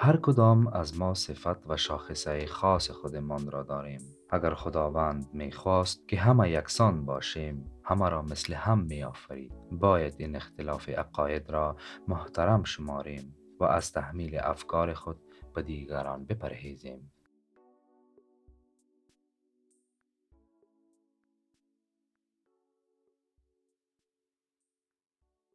هر کدام از ما صفت و شاخصه خاص خودمان را داریم. اگر خداوند می‌خواست که همه یکسان باشیم همه را مثل هم میآفرید. باید این اختلاف عقاید را محترم شماریم و از تحمیل افکار خود به دیگران بپرهیزیم.